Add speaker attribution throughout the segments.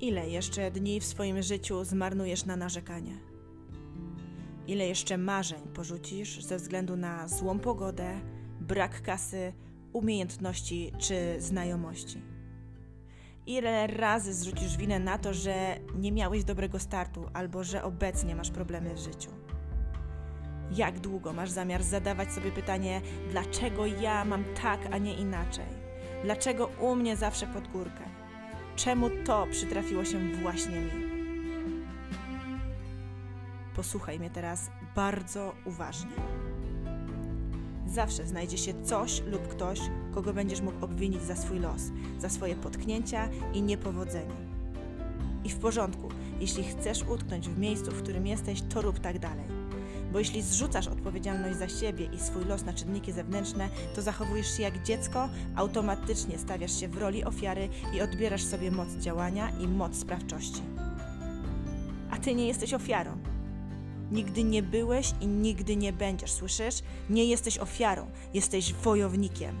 Speaker 1: Ile jeszcze dni w swoim życiu zmarnujesz na narzekanie? Ile jeszcze marzeń porzucisz ze względu na złą pogodę, brak kasy, umiejętności czy znajomości? Ile razy zrzucisz winę na to, że nie miałeś dobrego startu albo że obecnie masz problemy w życiu? Jak długo masz zamiar zadawać sobie pytanie, dlaczego ja mam tak, a nie inaczej? Dlaczego u mnie zawsze pod górkę? Czemu to przytrafiło się właśnie mi? Posłuchaj mnie teraz bardzo uważnie. Zawsze znajdzie się coś lub ktoś, kogo będziesz mógł obwinić za swój los, za swoje potknięcia i niepowodzenia. I w porządku, jeśli chcesz utknąć w miejscu, w którym jesteś, to rób tak dalej. Bo jeśli zrzucasz odpowiedzialność za siebie i swój los na czynniki zewnętrzne, to zachowujesz się jak dziecko, automatycznie stawiasz się w roli ofiary i odbierasz sobie moc działania i moc sprawczości. A ty nie jesteś ofiarą. Nigdy nie byłeś i nigdy nie będziesz, słyszysz? Nie jesteś ofiarą, jesteś wojownikiem.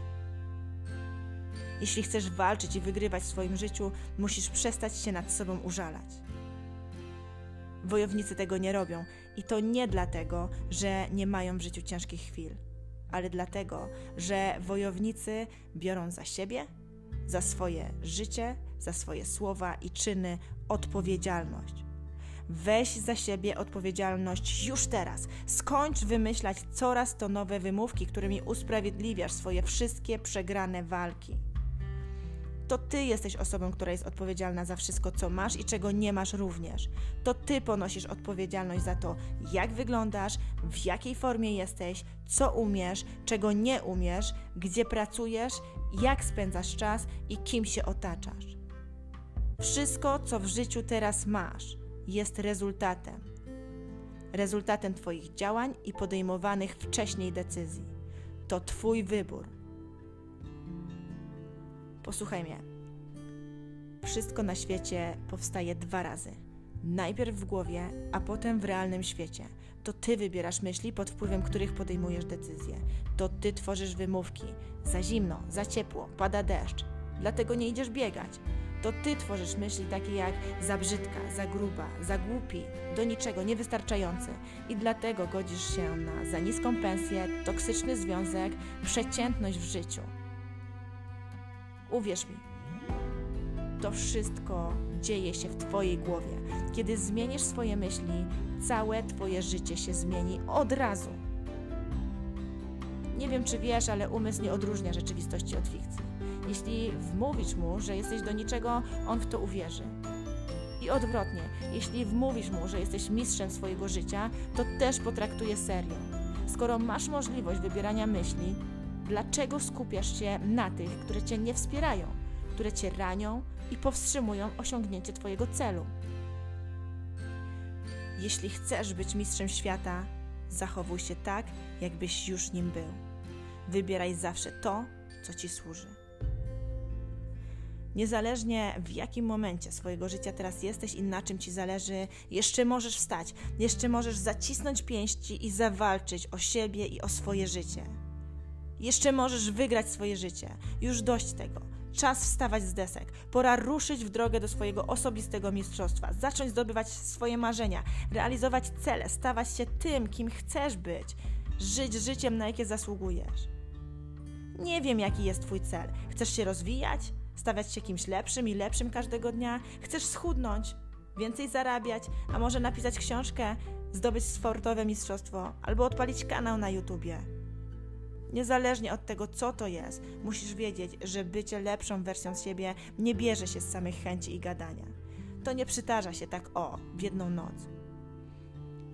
Speaker 1: Jeśli chcesz walczyć i wygrywać w swoim życiu, musisz przestać się nad sobą użalać. Wojownicy tego nie robią i to nie dlatego, że nie mają w życiu ciężkich chwil, ale dlatego, że wojownicy biorą za siebie, za swoje życie, za swoje słowa i czyny odpowiedzialność. Weź za siebie odpowiedzialność już teraz. Skończ wymyślać coraz to nowe wymówki, którymi usprawiedliwiasz swoje wszystkie przegrane walki to ty jesteś osobą, która jest odpowiedzialna za wszystko, co masz i czego nie masz również. To ty ponosisz odpowiedzialność za to, jak wyglądasz, w jakiej formie jesteś, co umiesz, czego nie umiesz, gdzie pracujesz, jak spędzasz czas i kim się otaczasz. Wszystko, co w życiu teraz masz, jest rezultatem. Rezultatem Twoich działań i podejmowanych wcześniej decyzji. To Twój wybór Posłuchaj mnie. Wszystko na świecie powstaje dwa razy. Najpierw w głowie, a potem w realnym świecie. To ty wybierasz myśli, pod wpływem których podejmujesz decyzje. To ty tworzysz wymówki. Za zimno, za ciepło, pada deszcz. Dlatego nie idziesz biegać. To ty tworzysz myśli takie jak za brzydka, za gruba, za głupi, do niczego, niewystarczający. I dlatego godzisz się na za niską pensję, toksyczny związek, przeciętność w życiu. Uwierz mi, to wszystko dzieje się w Twojej głowie. Kiedy zmienisz swoje myśli, całe Twoje życie się zmieni od razu. Nie wiem, czy wiesz, ale umysł nie odróżnia rzeczywistości od fikcji. Jeśli wmówisz mu, że jesteś do niczego, on w to uwierzy. I odwrotnie, jeśli wmówisz mu, że jesteś mistrzem swojego życia, to też potraktuje serio. Skoro masz możliwość wybierania myśli, Dlaczego skupiasz się na tych, które cię nie wspierają, które cię ranią i powstrzymują osiągnięcie Twojego celu? Jeśli chcesz być mistrzem świata, zachowuj się tak, jakbyś już nim był. Wybieraj zawsze to, co ci służy. Niezależnie w jakim momencie swojego życia teraz jesteś i na czym ci zależy, jeszcze możesz wstać, jeszcze możesz zacisnąć pięści i zawalczyć o siebie i o swoje życie. Jeszcze możesz wygrać swoje życie. Już dość tego. Czas wstawać z desek. Pora ruszyć w drogę do swojego osobistego mistrzostwa, zacząć zdobywać swoje marzenia, realizować cele, stawać się tym, kim chcesz być, żyć życiem, na jakie zasługujesz. Nie wiem, jaki jest Twój cel. Chcesz się rozwijać, stawiać się kimś lepszym i lepszym każdego dnia? Chcesz schudnąć, więcej zarabiać, a może napisać książkę, zdobyć sportowe mistrzostwo albo odpalić kanał na YouTubie? Niezależnie od tego, co to jest, musisz wiedzieć, że bycie lepszą wersją siebie nie bierze się z samych chęci i gadania. To nie przytarza się tak o, w jedną noc.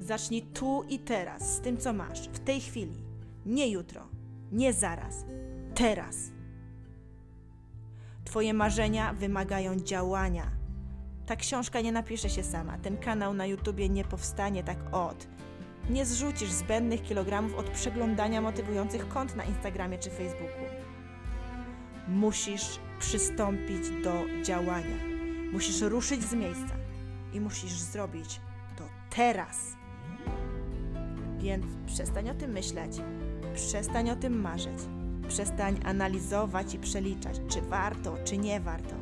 Speaker 1: Zacznij tu i teraz z tym, co masz, w tej chwili. Nie jutro, nie zaraz, teraz. Twoje marzenia wymagają działania. Ta książka nie napisze się sama, ten kanał na YouTubie nie powstanie tak od nie zrzucisz zbędnych kilogramów od przeglądania motywujących kont na Instagramie czy Facebooku. Musisz przystąpić do działania. Musisz ruszyć z miejsca i musisz zrobić to teraz. Więc przestań o tym myśleć, przestań o tym marzyć, przestań analizować i przeliczać, czy warto, czy nie warto.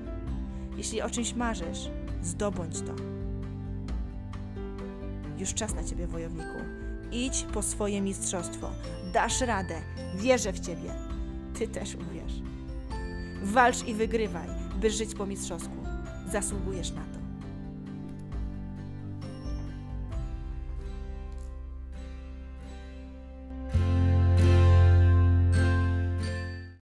Speaker 1: Jeśli o czymś marzysz, Zdobądź to. Już czas na ciebie, wojowniku. Idź po swoje mistrzostwo. Dasz radę. Wierzę w ciebie. Ty też uwierz. Walcz i wygrywaj, by żyć po mistrzowsku. Zasługujesz na to.